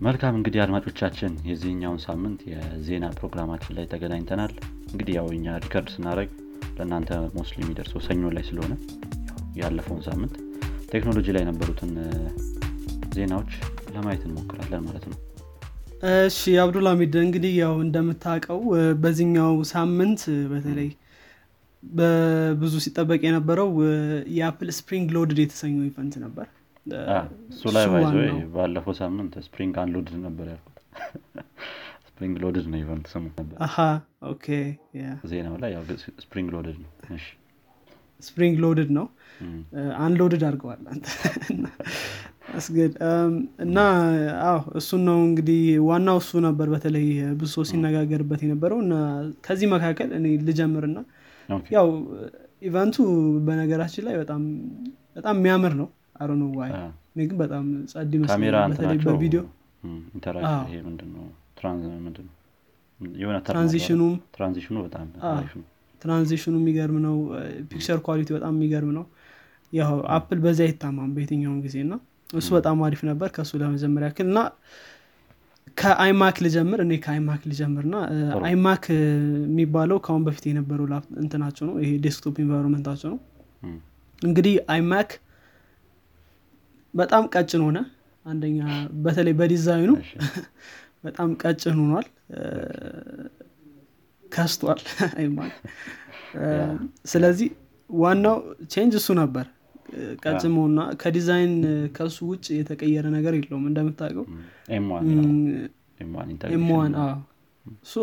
መልካም እንግዲህ አድማጮቻችን የዚህኛውን ሳምንት የዜና ፕሮግራማችን ላይ ተገናኝተናል። እንግዲህ ያው እኛ record ስናደረግ ለእናንተ mostly የሚደርሰው ሰኞ ላይ ስለሆነ ያለፈውን ሳምንት ቴክኖሎጂ ላይ የነበሩትን ዜናዎች ለማየት እንሞክራለን ማለት ነው። እሺ አብዱልሃሚድ እንግዲህ ያው እንደምታውቀው በዚህኛው ሳምንት በተለይ በብዙ ሲጠበቅ የነበረው የአፕል Spring Loaded የተሰኘው event ነበር እሱ ላይ by the way ባለፈው ሳምንት Spring Unloaded ነበር ያልኩት። Spring Loaded ነው event ስሙ ነበር። ዜናው ላይ ያው Spring Loaded ነው። Spring Loaded ነው። unloaded አድርገዋል አስገድ እና አዎ እሱን ነው እንግዲህ ዋናው እሱ ነበር በተለይ ብዙ ሰው ሲነጋገርበት የነበረው እና ከዚህ መካከል እኔ ልጀምርና ያው event ኡ በነገራችን ላይ በጣም በጣም የሚያምር ነው አሮ ነው ዋይ እኔ ግን በጣም ጸድ ካሜራ በ video transition ኑ የሚገርም ነው። picture quality በጣም የሚገርም ነው። ያው አፕል በዚያ አይታማም በየትኛውም ጊዜ እና እሱ በጣም አሪፍ ነበር ከእሱ ለመጀመር ያክል እና ከ iMac ልጀምር እኔ ከ iMac ልጀምር እና iMac የሚባለው ከአሁን በፊት የነበረው እንትናቸው ነው ይሄ desktop environment ኣቸው ነው። እንግዲህ iMac በጣም ቀጭን ሆነ። አንደኛ በተለይ በዲዛይኑ በጣም ቀጭን ሆኗል። ከስቷል። ስለዚህ ዋናው change እሱ ነበር። ቀጭን መሆንና ከዲዛይን ከሱ ውጭ የተቀየረ ነገር የለውም። እንደምታውቀው M1 እሱ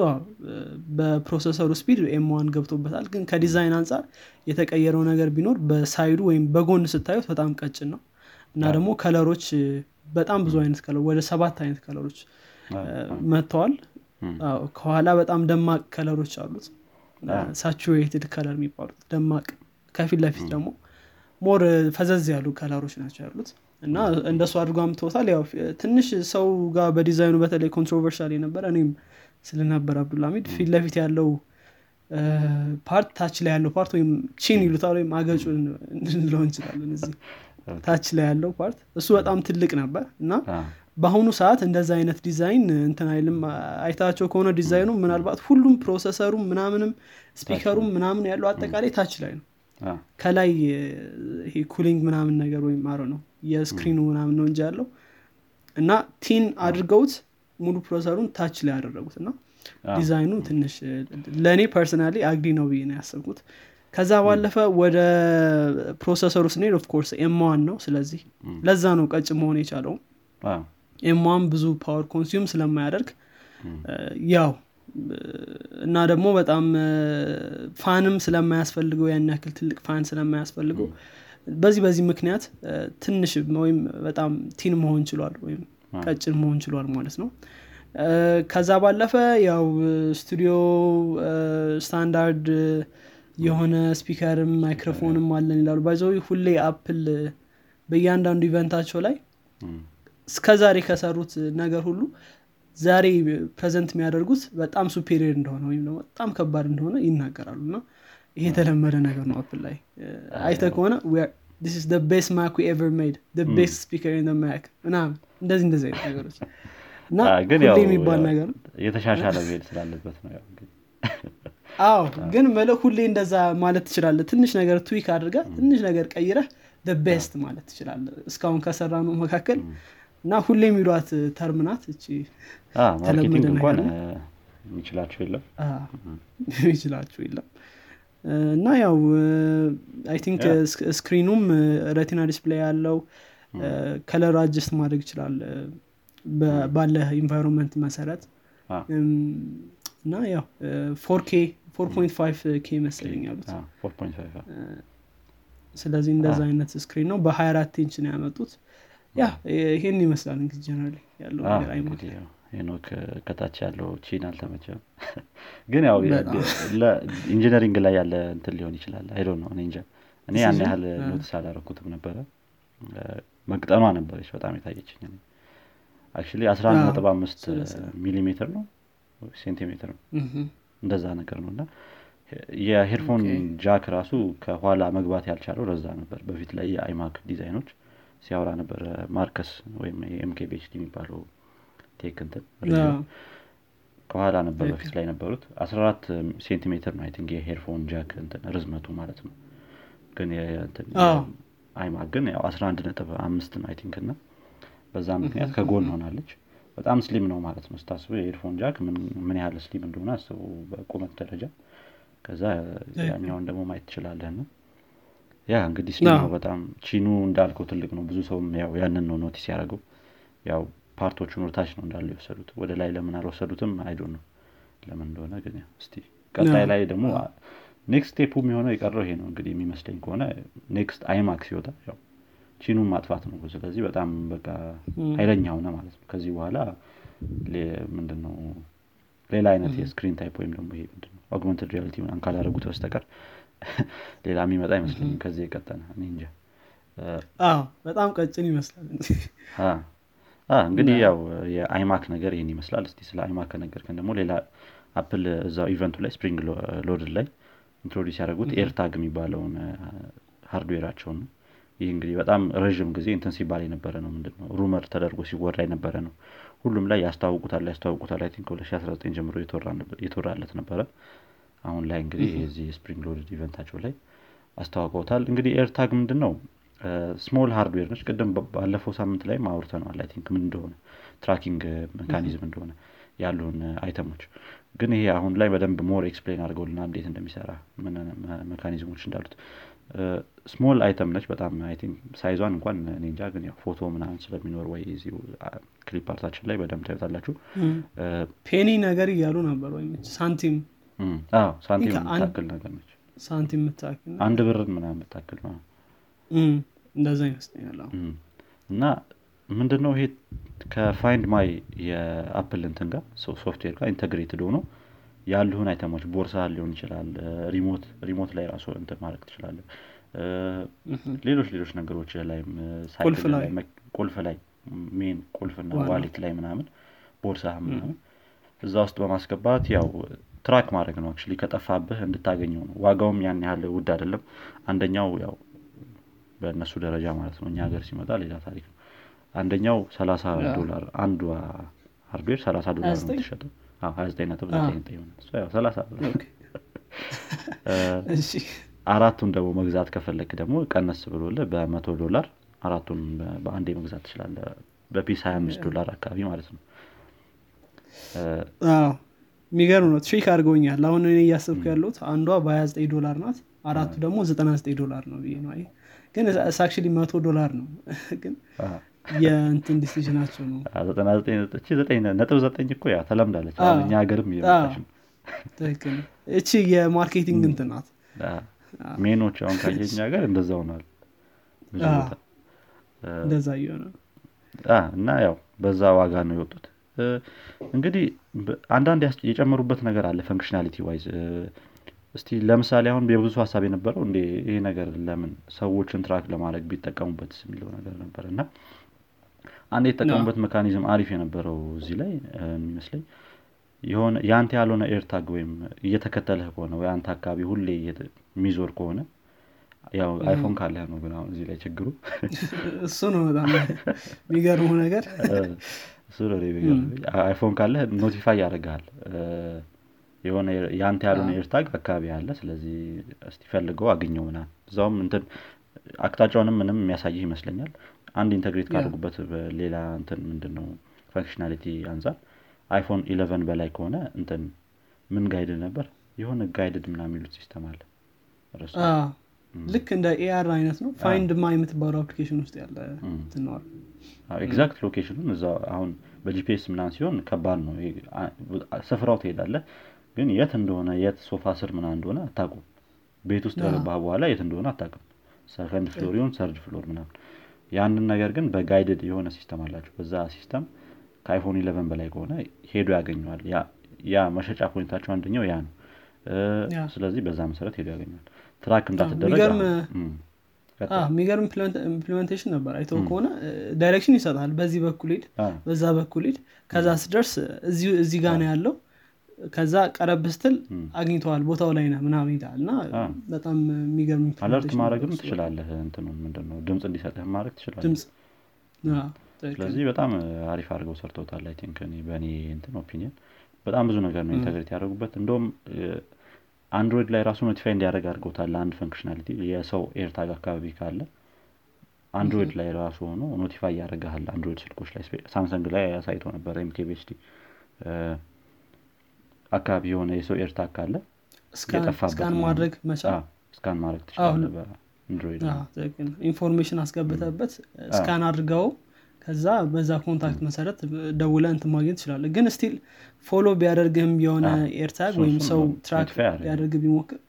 በ processor ኡ speed M1 ገብቶበታል። ግን ከዲዛይን አንጻር የተቀየረው ነገር ቢኖር በ side ኡ ወይም በጎን ስታዩት በጣም ቀጭን ነው እና ደግሞ color ኦች በጣም ብዙ አይነት color ወደ ሰባት አይነት color ኦች መጥተዋል። ከኋላ በጣም ደማቅ color ኦች አሉት። saturated color የሚባሉት ደማቅ ከፊት ለፊት ደግሞ more ፈዘዝ ያሉ color ኦች ናቸው ያሉት። እና እንደሱ አድርጎ አምጥቶታል ያው ትንሽ ሰው ጋር በዲዛይኑ በተለይ controversial የነበረ እኔም ስለነበር አብዱልሃሚድ ፊት ለፊት ያለው part ታች ላይ ያለው part ወይም chin ይሉታል ወይም አገጩ እንለው እንችላለን እዚህ ታች ላይ ያለው part እሱ በጣም ትልቅ ነበር እና በአሁኑ ሰዓት እንደዛ አይነት ዲዛይን እንትን አይልም። አይታቸው ከሆነ ዲዛይኑ ምናልባት ሁሉም processor ኡም ምናምንም speaker ኡም ምናምን ያለው አጠቃላይ ታች ላይ ነው። ከላይ ይሄ cooling ምናምን ነገር ወይም ነው የ screen ኑ ምናምን ነው እንጂ ያለው እና thin አድርገውት ሙሉ processor ኡን ታች ላይ ያደረጉት እና ዲዛይኑ ትንሽ ለእኔ personally ugly ነው ብዬ ነው ያሰብኩት ከዛ ባለፈ ወደ processor ኡ ስንሄድ of course M1 ነው። ስለዚህ ለዛ ነው ቀጭን መሆን የቻለው። M1 ብዙ power consume ስለማያደርግ ያው እና ደግሞ በጣም fan ም ስለማያስፈልገው ያን ያክል ትልቅ fan ስለማያስፈልገው በዚህ በዚህ ምክንያት ትንሽ ወይም በጣም thin መሆን ችሏል ወይም ቀጭን መሆን ችሏል ማለት ነው። ከዛ ባለፈ ያው studio standard የሆነ speaker ም microphone ም አለን ይላሉ። by the way ሁሌ አፕል በእያንዳንዱ event ኣቸው ላይ እስከዛሬ ከሰሩት ነገር ሁሉ ዛሬ present የሚያደርጉት በጣም superior እንደሆነ ወይም ደግሞ በጣም ከባድ እንደሆነ ይናገራሉ። እና ይሄ የተለመደ ነገር ነው አፕል ላይ። አይተ ከሆነ ስ best ማክ ever made best speaker ማክ ምናምን እንደዚህ እንደዚህ አይነት ነገሮች። እና የሚባል ነገር የተሻሻለ መሄድ ስላለበት ነው አዎ ግን ሁሌ ሁሌ እንደዛ ማለት ትችላለ ትንሽ ነገር tweak አድርጋ ትንሽ ነገር ቀይረህ best ማለት ትችላለ እስካሁን ከሰራነው መካከል እና ሁሌ የሚሏት term ናት እቺ marketing እንኳን የሚችላቸው የለም። የሚችላቸው የለም። እና ያው I think ስክሪኑም retina display ያለው color adjust ማድረግ ይችላል። ባለ environment መሰረት እና ያው four K four point five K መሰለኝ ያሉት. ስለዚህ እንደዛ አይነት screen ነው። በ24 ኢንች ነው ያመጡት። ያ ይሄን ይመስላል እንግዲህ generally ያለው ነገር አይማክ ላይ። ሄኖክ ከታች ያለው chin አልተመቸም። ግን ያው engineering ላይ ያለ እንትን ሊሆን ይችላል። I don't know እኔ እንጃ። እኔ ያን ያህል notice አላረኩትም ነበረ። መቅጠኗ ነበረች በጣም የታየችኝ actually አስራ አንድ ነጥብ አምስት ሚሊሜትር ነው ሴንቲሜትር ነው። እንደዛ ነገር ነው። እና የ headphone jack ራሱ ከኋላ መግባት ያልቻለው ለዛ ነበር። በፊት ላይ የአይማክ ዲዛይኖች ሲያወራ ነበር። ማርከስ ወይም ኤምኬቤችዲ የሚባለው tech እንትን ከኋላ ነበር በፊት ላይ ነበሩት 14 ሴንቲሜትር ነው think የ headphone jack እንትን ርዝመቱ ማለት ነው። ግን አይማክ ግን ያው 11 ነጥብ አምስት ነው think። እና በዛ ምክንያት ከጎን ሆናለች በጣም slim ነው ማለት ነው። ስታስቡ የ headphone jack ምን ያህል slim እንደሆነ አስቡ በቁመት ደረጃ። ከዛ ያኛውን ደግሞ ማየት ትችላለህ ነው ያ እንግዲህ slim ነው በጣም chin ኡ እንዳልከው ትልቅ ነው። ብዙ ሰውም ያው ያንን ነው notice ያደረገው። ያው part ኦቹን ወደታች ነው እንዳለ የወሰዱት። ወደ ላይ ለምን አልወሰዱትም? I don't know ለምን እንደሆነ ግን እስቲ ቀጣይ ላይ ደግሞ next step ኡ የሚሆነው የቀረው ይሄ ነው። እንግዲህ የሚመስለኝ ከሆነ next አይማክስ ሲወጣ ያው chin ኡን ማጥፋት ነው። ስለዚህ በጣም በቃ ኃይለኛ ሆነ ማለት ነው። ከዚህ በኋላ ምንድነው ሌላ አይነት የ screen type ወይም ደግሞ ይሄ ምንድነው augmented reality ምናምን ካላደረጉት በስተቀር ሌላ የሚመጣ አይመስለኝም ከዚህ የቀጠነ። እኔ እንጃ። በጣም ቀጭን ይመስላል እንግዲህ ያው የአይማክ ነገር ይህን ይመስላል። እስቲ ስለ አይማክ ከነገርከን ደግሞ ሌላ አፕል እዛው event ኡ ላይ spring loaded ላይ introduce ያደረጉት ኤርታግ የሚባለውን hardware ኣቸውን ነው ይህ እንግዲህ በጣም ረዥም ጊዜ እንትን ሲባል የነበረ ነው። ምንድነው? rumor ተደርጎ ሲወራ የነበረ ነው። ሁሉም ላይ ያስታውቁታል ያስታውቁታል I think 2019 ጀምሮ የተወራለት ነበረ። አሁን ላይ እንግዲህ የዚህ spring loaded event ኣቸው ላይ አስተዋውቀውታል። እንግዲህ ኤርታግ ምንድን ነው small hardware ነች። ቅድም ባለፈው ሳምንት ላይ አውርተነዋል። I think ምን እንደሆነ tracking mechanism እንደሆነ ያሉን item ኦች። ግን ይሄ አሁን ላይ በደንብ more explain አድርገውልናል እንዴት እንደሚሰራ ምን mechanism ኦች እንዳሉት small item ነች በጣም I think size ኧን እንኳን እኔ እንጃ ግን ያው ፎቶ ምናምን ስለሚኖር ወይ እዚሁ clip art ኣችን ላይ በደንብ ታዩታላችሁ። penny ነገር እያሉ ነበር ወይም ሳንቲም ሳንቲም የምታክል ነገር ነች። ሳንቲም የምታክል አንድ ብርን ምናምን የምታክል ነው። እንደዛ ይመስለኛል እና ምንድነው ይሄ ከፋይንድ ማይ የአፕል እንትን ጋር ሶፍትዌር ጋር integrated ሆኖ ያሉህን item ኦች ቦርሳ ሊሆን ይችላል remote remote ላይ ራሱ እንትን ማድረግ ትችላለ ሌሎች ሌሎች ነገሮች ላይም ቁልፍ ላይ mean ቁልፍና wallet ላይ ምናምን ቦርሳ ምናምን እዛ ውስጥ በማስገባት ያው track ማድረግ ነው actually ከጠፋብህ እንድታገኘው ነው። ዋጋውም ያን ያህል ውድ አይደለም። አንደኛው ያው በእነሱ ደረጃ ማለት ነው እኛ ሀገር ሲመጣ ሌላ ታሪክ ነው። አንደኛው ሰላሳ ዶላር አንዷ ሃርድዌር ሰላሳ ዶላር ነው የምትሸጠው አራቱን ደግሞ መግዛት ከፈለግ ደግሞ ቀነስ ብሎልህ በመቶ ዶላር አራቱን በአንዴ መግዛት ትችላለ በፒስ ሀያ አምስት ዶላር አካባቢ ማለት ነው። የሚገርም ነው። ትሪክ አድርገውኛል አሁን እኔ እያሰብኩ ያለሁት አንዷ በ29 ዶላር ናት አራቱ ደግሞ 99 ዶላር ነው ብዬ ነው። ግን it's actually መቶ ዶላር ነው። ግን የእንትን decision ኣቸው ነው? ነጥብ ዘጠኝ እኮ ያ ተለምዳለች። እኛ ሀገርም እየመጣች ነው። እቺ የ marketing እንትን ናት። ሜኖች አሁን ካየህ እኛ ሀገር እንደዛ ሆኗል። እንደዛ እየሆነ እና ያው በዛ ዋጋ ነው የወጡት። እንግዲህ አንዳንድ የጨመሩበት ነገር አለ functionality wise እስቲ ለምሳሌ አሁን የብዙ ሀሳብ የነበረው እንዴ ይሄ ነገር ለምን ሰዎችን track ለማድረግ ቢጠቀሙበት የሚለው ነገር ነበር። እና አንድ የተጠቀሙበት mechanism አሪፍ የነበረው እዚህ ላይ የሚመስለኝ የሆነ የአንተ ያልሆነ ኤርታግ ወይም እየተከተለህ ከሆነ ወይ አንተ አካባቢ ሁሌ የሚዞር ከሆነ ያው አይፎን ካለህ ነው ግን አሁን እዚህ ላይ ችግሩ። እሱ ነው በጣም የሚገርመው ነገር። እሱ ነው አይፎን ካለህ notify ያደርግሃል። የሆነ የአንተ ያልሆነ ኤርታግ አካባቢ አለ ስለዚህ እስቲ ፈልገው አግኘው ምናምን እዛውም እንትን አቅጣጫውንም ምንም የሚያሳይህ ይመስለኛል አንድ integrate ካደርጉበት ሌላ እንትን ምንድን ነው functionality አንጻር አይፎን eleven በላይ ከሆነ እንትን ምን guided ነበር? የሆነ guided ምናምን የሚሉት system አለ። ልክ እንደ AR አይነት ነው። ፋይንድ ማይ የምትባለው application ውስጥ ያለ ትነዋል exact location ኡን እዛ አሁን በ GPS ምናምን ሲሆን ከባድ ነው። ስፍራው ትሄዳለህ ግን የት እንደሆነ የት ሶፋ ስር ምናምን እንደሆነ አታቁም ቤት ውስጥ ከገባህ በኋላ የት እንደሆነ አታቅም second floor ይሁን third floor ምናምን ያንን ነገር ግን በ guided የሆነ system አላቸው። በዛ system ከአይፎን eleven በላይ ከሆነ ሄዶ ያገኘዋል። ያ መሸጫ point ኣቸው አንደኛው ያ ነው። ስለዚህ በዛ መሰረት ሄዶ ያገኘዋል። track እንዳትደረግ የሚገርም implementation ነበር። አይተው ከሆነ direction ይሰጣል። በዚህ በኩል ሂድ በዛ በኩል ሂድ ከዛ ስደርስ እዚህ ጋር ነው ያለው ከዛ ቀረብ ስትል አግኝተዋል ቦታው ላይ ነህ ምናምን ይላል። እና በጣም የሚገርም alert ማድረግም ትችላለህ። እንትኑ ምንድነው ድምፅ እንዲሰጥህ ማድረግ ትችላለህ። ስለዚህ በጣም አሪፍ አድርገው ሰርተውታል I think በእኔ እንትን opinion። በጣም ብዙ ነገር ነው integrate ያደረጉበት። እንደውም Android ላይ ራሱ notify እንዲያደርግ አድርገውታል አንድ functionality የሰው AirTag አካባቢ ካለ። Android ላይ ራሱ ሆኖ notify ያደርግሃል Android ስልኮች ላይ Samsung ላይ አሳይቶ ነበረ MKBHD አካባቢ የሆነ የሰው AirTag ካለ scan ማድረግ መቻል? scan ማድረግ በ Android information አስገብተበት scan አድርገው ከዛ በዛ contact መሰረት ደውለ እንትን ማግኘት ትችላለ ግን still follow ቢያደርግህም የሆነ AirTag ወይም ሰው track ቢያደርግ ቢሞክር?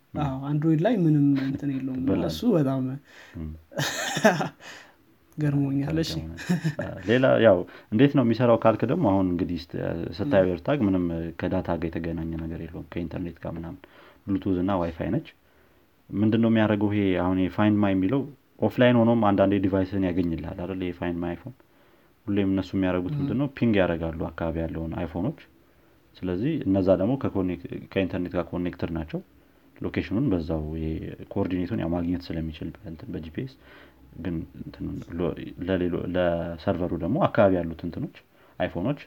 Android ላይ ምንም እንትን የለውም። እሱ በጣም ገርሞኛል። ሌላ ያው እንዴት ነው የሚሰራው ካልክ ደግሞ አሁን እንግዲህ ስታየው AirTag ምንም ከ data ጋር የተገናኘ ነገር የለውም። ከኢንተርኔት ጋር ምናምን ብሉቱዝ እና ዋይፋይ ነች። ምንድን ነው የሚያደርገው ይሄ አሁን የ Find My የሚለው offline ሆኖም አንዳንዴ device ን ያገኝልሃል አይደል? የ Find My iPhone። ሁሌም እነሱ የሚያደርጉት ምንድን ነው ping ያደርጋሉ አካባቢ ያለውን iPhone ኦች። ስለዚህ እነዛ ደግሞ ከኢንተርኔት ጋር connected ናቸው። location ኡን በዛው coordinate ኡን ማግኘት ስለሚችል በ GPS ግን ለ server ኡ ደግሞ አካባቢ ያሉት እንትኖች iPhone ኦች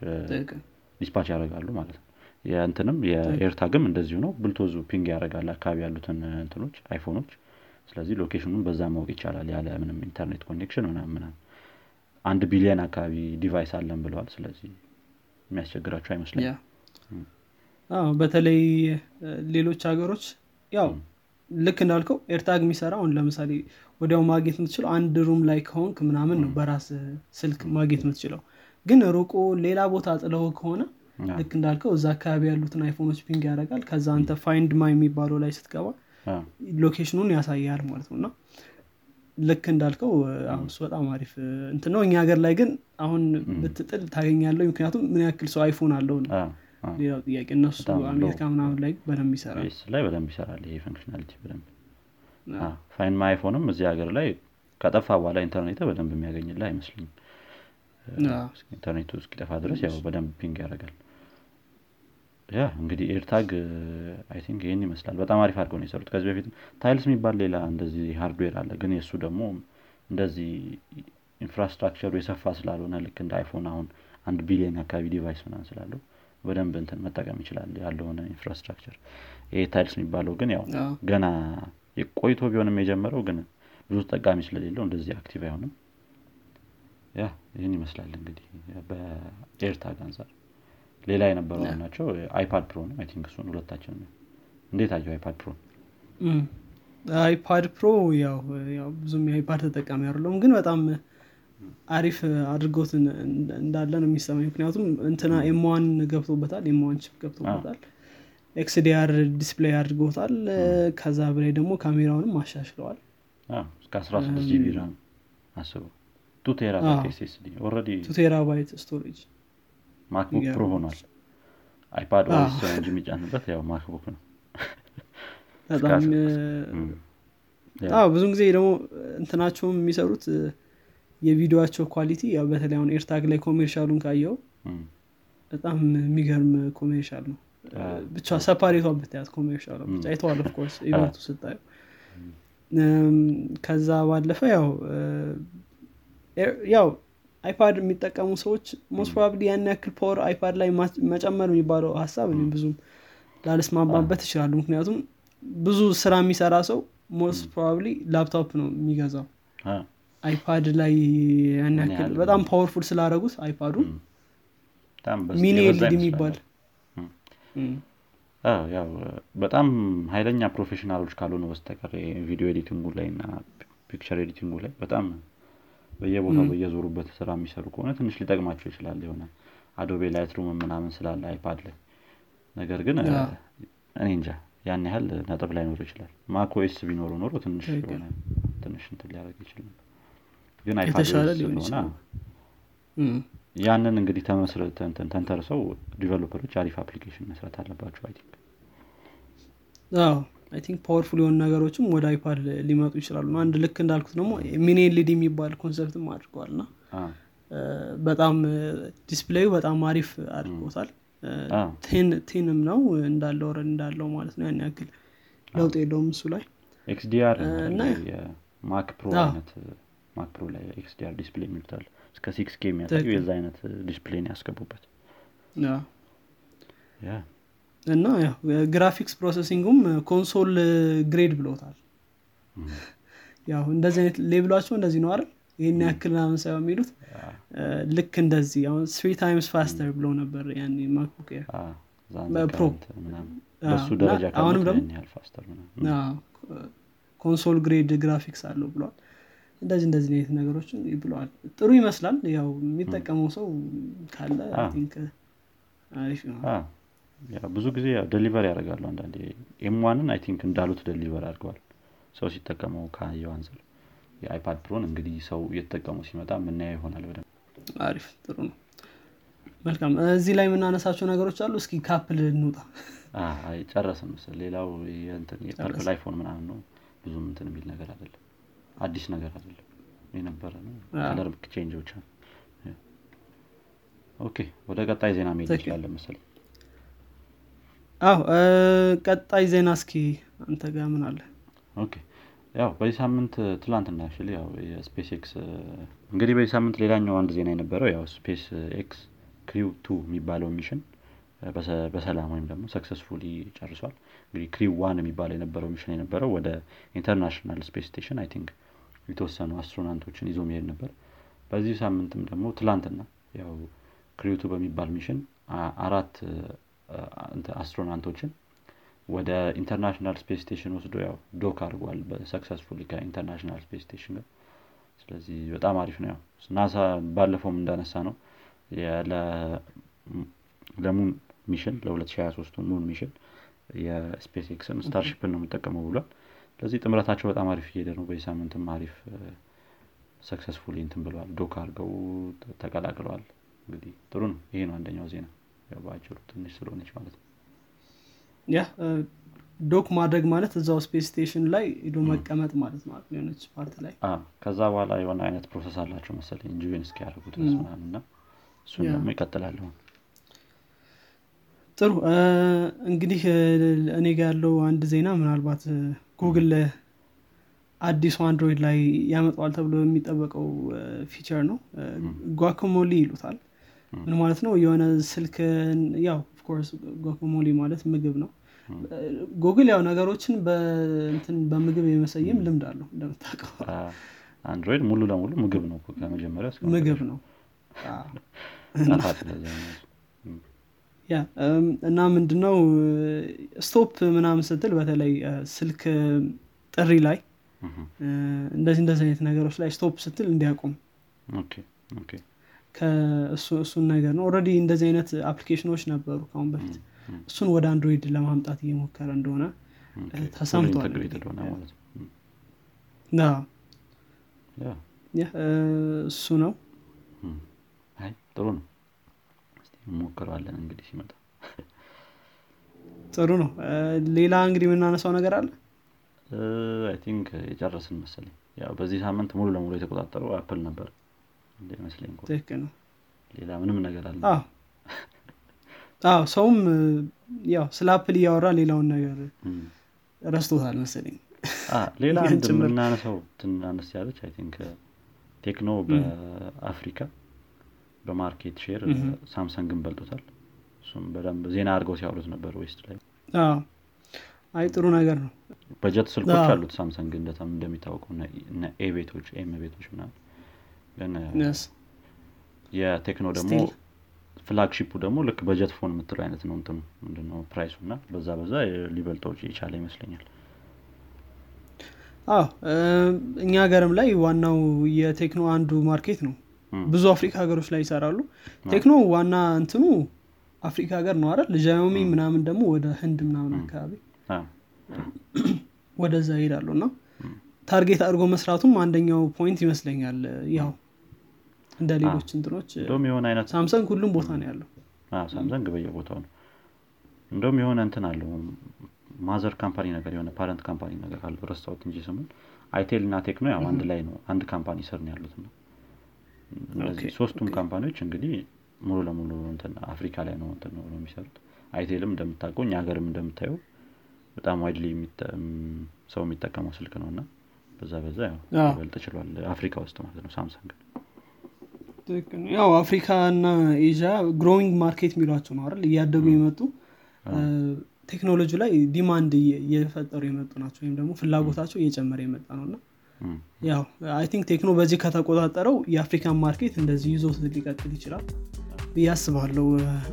dispatch ያደርጋሉ ማለት ነው። የእንትንም የ AirTag ም እንደዚሁ ነው። Bluetooth ኡ ping ያደርጋል አካባቢ ያሉትን እንትኖች iPhone ኦች። ስለዚህ location ኡን በዛ ማወቅ ይቻላል ያለ ምንም ኢንተርኔት connection ምናምን አንድ ቢሊየን አካባቢ device አለን ብለዋል። ስለዚህ የሚያስቸግራቸው አይመስለኝም። በተለይ ሌሎች ሀገሮች ያው ልክ እንዳልከው AirTag የሚሰራ አሁን ለምሳሌ ወዲያው ማግኘት የምትችለው አንድ room ላይ ከሆንክ ምናምን ነው በራስ ስልክ ማግኘት የምትችለው። ግን ርቆ ሌላ ቦታ ጥለው ከሆነ ልክ እንዳልከው እዛ አካባቢ ያሉትን iPhone ኦች ping ያደርጋል። ከዛ አንተ Find My የሚባለው ላይ ስትገባ location ኡን ያሳያል ማለት ነው። እና ልክ እንዳልከው እሱ በጣም አሪፍ እንትን ነው። እኛ ሀገር ላይ ግን አሁን ብትጥል ታገኛለው ምክንያቱም ምን ያክል ሰው iPhone አለው ነው ሌላው ጥያቄ እነሱ አሜሪካ ምናምን ላይ በደንብ ይሰራል? ላይ በደንብ ይሰራል ይሄ functionality በደንብ። Find My iPhone ም እዚህ ሀገር ላይ ከጠፋ በኋላ ኢንተርኔት በደንብ የሚያገኝልህ አይመስልኝም ኢንተርኔቱ እስኪጠፋ ድረስ ያው በደንብ ping ያደርጋል። Yeah እንግዲህ AirTag I think ይህን ይመስላል። በጣም አሪፍ አድርገው ነው የሰሩት። ከዚህ በፊት Tiles የሚባል ሌላ እንደዚህ hardware አለ። ግን የእሱ ደግሞ እንደዚህ infrastructure ኡ የሰፋ ስላልሆነ ልክ እንደ iPhone አሁን አንድ ቢሊዮን አካባቢ device ምናምን ስላለው በደንብ እንትን መጠቀም ይችላል ያለውን infrastructure ይሄ Tiles የሚባለው ግን ያው ገና ቆይቶ ቢሆንም የጀመረው ግን ብዙ ተጠቃሚ ስለሌለው እንደዚህ active አይሆንም። Yeah ይህን ይመስላል እንግዲህ በ AirTag አንጻር ሌላ የነበረው ናቸው iPad Pro ነው። think እሱን ሁለታችን እንዴት አየው iPad Pro iPad Pro ያው ብዙም የ iPad ተጠቃሚ አይደለሁም ግን በጣም አሪፍ አድርጎት እንዳለ ነው የሚሰማኝ። ምክንያቱም እንትና M1 ገብቶበታል M1 chip ገብቶበታል XDR display አድርጎታል ከዛ በላይ ደግሞ ካሜራውንም አሻሽለዋል። እስከ 16 GB RAM አስበው two terabyte SSD already two terabyte storage MacBook Pro ሆኗል። iPad OS እንጂ የሚጫንበት ያው MacBook ነው። በጣም ብዙ ጊዜ ደግሞ እንትናቸውም የሚሰሩት የቪዲዮቸው quality ያው በተለይ አሁን AirTag ላይ commercial ኡን ካየው በጣም የሚገርም commercial ነው። ብቻ separate ኧ ብታያት commercial ኡ ብቻ አይተዋል of course event ኡ ስታዩ። ከዛ ባለፈ ያው ያው iPad የሚጠቀሙ ሰዎች most probably ያን ያክል power iPad ላይ መጨመር የሚባለው ሀሳብ እኔ ብዙም ላልስማማበት ይችላሉ ምክንያቱም ብዙ ስራ የሚሰራ ሰው most probably laptop ነው የሚገዛው iPad ላይ ያን ያክል በጣም powerful ስላደረጉት iPad ኡ mini LED የሚባል ያው በጣም ሀይለኛ professional ኦች ካልሆነ በስተቀር ቪዲዮ editing ኡ ላይ እና picture editing ኡ ላይ በጣም በየቦታው በየዞሩበት ስራ የሚሰሩ ከሆነ ትንሽ ሊጠቅማቸው ይችላል። የሆነ Adobe Lightroom ምናምን ስላለ iPad ላይ ነገር ግን እኔ እንጃ ያን ያህል ነጥብ ላይኖር ይችላል። macOS ቢኖሩ ኖሮ ትንሽ ትንሽ እንትን ሊያደርግ ይችላል ግን iPad ስለሆነ ያንን እንግዲህ ተንተርሰው developer ኦች አሪፍ application መስራት አለባቸው I think። I think powerful የሆኑ ነገሮችም ወደ iPad ሊመጡ ይችላሉ። አንድ ልክ እንዳልኩት ደግሞ mini LED የሚባል concept ም አድርገዋል። እና በጣም display ኡ በጣም አሪፍ አድርጎታል። ቴንም ነው እንዳለው ወረድ እንዳለው ማለት ነው። ያን ያክል ለውጥ የለውም እሱ ላይ። XDR Mac Pro አይነት Mac Pro ላይ XDR display የሚሉታል እስከ six K የሚያሳየው የዛ አይነት display ን ያስገቡበት። እና graphics processing ኡም console grade ብለውታል። ያው እንደዚህ አይነት ሌብሏቸው እንደዚህ ነው አይደል? ይህን ያክል ምናምን ሳይሆን የሚሉት ልክ እንደዚህ አሁን three times faster ብለው ነበር ያን ማክቡክ ደረጃ ደግሞ console grade graphics አለው ብለዋል እንደዚህ እንደዚህ አይነት ነገሮችን ብለዋል። ጥሩ ይመስላል። ያው የሚጠቀመው ሰው ካለ አሪፍ ብዙ ጊዜ deliver ያደርጋሉ አንዳንዴ። M1ን I think እንዳሉት deliver አድርገዋል። ሰው ሲጠቀመው ካየው አንጻር የአይፓድ ፕሮን እንግዲህ ሰው እየተጠቀሙ ሲመጣ የምናየው ይሆናል በደንብ። አሪፍ ጥሩ ነው። መልካም እዚህ ላይ የምናነሳቸው ነገሮች አሉ። እስኪ ካፕል እንውጣ። ጨረስን ምስል ሌላው የ purple አይፎን ምናምን ነው። ብዙም እንትን የሚል ነገር አይደለም አዲስ ነገር አይደለም የነበረ ነው። color change ብቻ okay ወደ ቀጣይ ዜና መሄድ ይችላለን መሰለኝ። አዎ ቀጣይ ዜና እስኪ አንተ ጋር ምን አለ? okay ያው በዚህ ሳምንት ትላንትና ሽል ያው የስፔስ ኤክስ እንግዲህ በዚህ ሳምንት ሌላኛው አንድ ዜና የነበረው ያው ስፔስ ኤክስ Crew Two የሚባለው mission በሰላም ወይም ደግሞ successfully ጨርሷል። እንግዲህ Crew One የሚባለው የነበረው mission የነበረው ወደ International Space Station I think የተወሰኑ astronaut ኦችን ይዞ መሄድ ነበር። በዚህ ሳምንትም ደግሞ ትላንትና ያው Crew Two በሚባል mission አራት astronaut ኦችን ወደ International Space Station ወስዶ ያው dock አድርጓል በ successfully ከ International Space Station ጋር። ስለዚህ በጣም አሪፍ ነው ያው ናሳ ባለፈውም እንዳነሳ ነው ለ moon mission ለ2023 moon mission የስፔስ ኤክስን ስታርሽፕን ነው የምጠቀመው ብሏል ስለዚህ ጥምረታቸው በጣም አሪፍ እየሄደ ነው። በዚህ ሳምንትም አሪፍ successfully እንትን ብለዋል። dock አድርገው ተቀላቅለዋል። እንግዲህ ጥሩ ነው። ይሄ ነው አንደኛው ዜና። በአጭሩ ትንሽ ስለሆነች ማለት ነው። ያ dock ማድረግ ማለት እዛው space station ላይ ሄዶ መቀመጥ ማለት ማለት የሆነች part ላይ ከዛ በኋላ የሆነ አይነት process አላቸው መሰለኝ። engine እስኪያደርጉ ድረስ ምናምን እና እሱን ደግሞ ይቀጥላለሁ ጥሩ። እንግዲህ እኔ ጋ ያለው አንድ ዜና ምናልባት ጉግል አዲሱ አንድሮይድ ላይ ያመጣዋል ተብሎ የሚጠበቀው feature ነው። guacamole ይሉታል። ምን ማለት ነው? የሆነ ስልክ ያው of course guacamole ማለት ምግብ ነው። ጉግል ያው ነገሮችን በእንትን በምግብ የመሰየም ልምድ አለው እንደምታውቀው። አንድሮይድ ሙሉ ለሙሉ ምግብ ነው ከመጀመሪያ ምግብ ነው ያ እና ምንድነው stop ምናምን ስትል በተለይ ስልክ ጥሪ ላይ እንደዚህ እንደዚህ አይነት ነገሮች ላይ stop ስትል እንዲያቆም። እሱን ነገር ነው። already እንደዚህ አይነት application ኦች ነበሩ ከአሁን በፊት። እሱን ወደ አንድሮይድ ለማምጣት እየሞከረ እንደሆነ ተሰምቷል እሱ ነው። ጥሩ ነው ሞክረዋለን እንግዲህ ሲመጣ። ጥሩ ነው። ሌላ እንግዲህ የምናነሳው ነገር አለ? I think የጨረስን መሰለኝ። ያው በዚህ ሳምንት ሙሉ ለሙሉ የተቆጣጠረው አፕል ነበር። ይመስለኝ ትክክል ነው። ሌላ ምንም ነገር አለ? አዎ። ሰውም ያው ስለ አፕል እያወራ ሌላውን ነገር ረስቶታል መሰለኝ። ሌላ አንድ ትናነስ ያለች I think ቴክኖ በአፍሪካ በ market share ሳምሰንግን በልጦታል። እሱም በደንብ ዜና አድርገው ሲያወሩት ነበር west ላይ። አይ ጥሩ ነገር ነው። በጀት ስልኮች አሉት ሳምሰንግ እንደሚታወቀው A ቤቶች M ቤቶች ምናምን። ግን የቴክኖ ደግሞ flagship ኡ ደግሞ ልክ budget phone የምትለው አይነት ነው እንትኑ ምንድነው price ኡ እና በዛ በዛ ሊበልጠው የቻለ ይመስለኛል። አዎ። እኛ ሀገርም ላይ ዋናው የቴክኖ አንዱ market ነው ብዙ አፍሪካ ሀገሮች ላይ ይሰራሉ። ቴክኖ ዋና እንትኑ አፍሪካ ሀገር ነው አይደል? ዣዮሚ ምናምን ደግሞ ወደ ህንድ ምናምን አካባቢ ወደዛ ይሄዳሉ። እና target አድርጎ መስራቱም አንደኛው point ይመስለኛል። ያው እንደ ሌሎች እንትኖች የሆነ አይነት ሳምሰንግ ሁሉም ቦታ ነው ያለው። ሳምሰንግ በየቦታው ነው። እንደውም የሆነ እንትን አለው። mother company ነገር የሆነ parent company ነገር አለው። ረስታውት እንጂ ስሙን። አይቴል እና ቴክኖ ያው አንድ ላይ ነው። አንድ company ስር ነው ያሉት። ነው እነዚህ ሶስቱም company ዎች እንግዲህ ሙሉ ለሙሉ አፍሪካ ላይ ነው እንትን ነው የሚሰሩት። አይቴልም እንደምታውቀው እኛ ሀገርም እንደምታየው በጣም widely ሰው የሚጠቀመው ስልክ ነው እና በዛ በዛ ያው ይበልጥ ችሏል አፍሪካ ውስጥ ማለት ነው ሳምሰንግ። ያው አፍሪካ እና ኤዥያ growing market የሚሏቸው ነው አይደል? እያደጉ የመጡ ቴክኖሎጂ ላይ demand እየፈጠሩ የመጡ ናቸው ወይም ደግሞ ፍላጎታቸው እየጨመረ የመጣ ነው እና ያው I think ቴክኖ በዚህ ከተቆጣጠረው የአፍሪካን market እንደዚህ ይዞ ሊቀጥል ይችላል ብዬ አስባለሁ።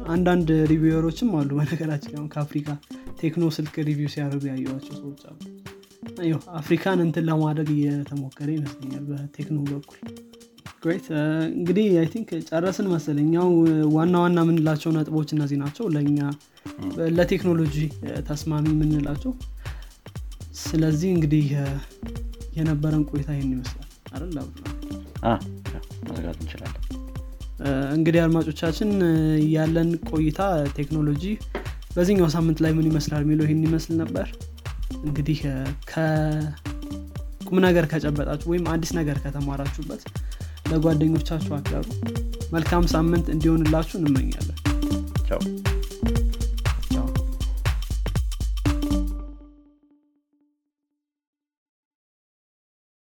አንዳንድ reviewer ኦችም አሉ። በነገራችን አሁን ከአፍሪካ ቴክኖ ስልክ review ሲያደርጉ ያየዋቸው ሰዎች አሉ። አፍሪካን እንትን ለማድረግ እየተሞከረ ይመስለኛል በቴክኖ በኩል። great እንግዲህ I think ጨረስን መሰለኛው ዋና ዋና የምንላቸው ነጥቦች እነዚህ ናቸው። ለእኛ ለቴክኖሎጂ ተስማሚ የምንላቸው። ስለዚህ እንግዲህ የነበረን ቆይታ ይህን ይመስላል። አይደል? መዘጋት እንችላለን። እንግዲህ አድማጮቻችን ያለን ቆይታ ቴክኖሎጂ በዚህኛው ሳምንት ላይ ምን ይመስላል የሚለው ይህን ይመስል ነበር። እንግዲህ ከቁም ነገር ከጨበጣችሁ ወይም አዲስ ነገር ከተማራችሁበት ለጓደኞቻችሁ አጋሩ መልካም ሳምንት እንዲሆንላችሁ እንመኛለን። ቻው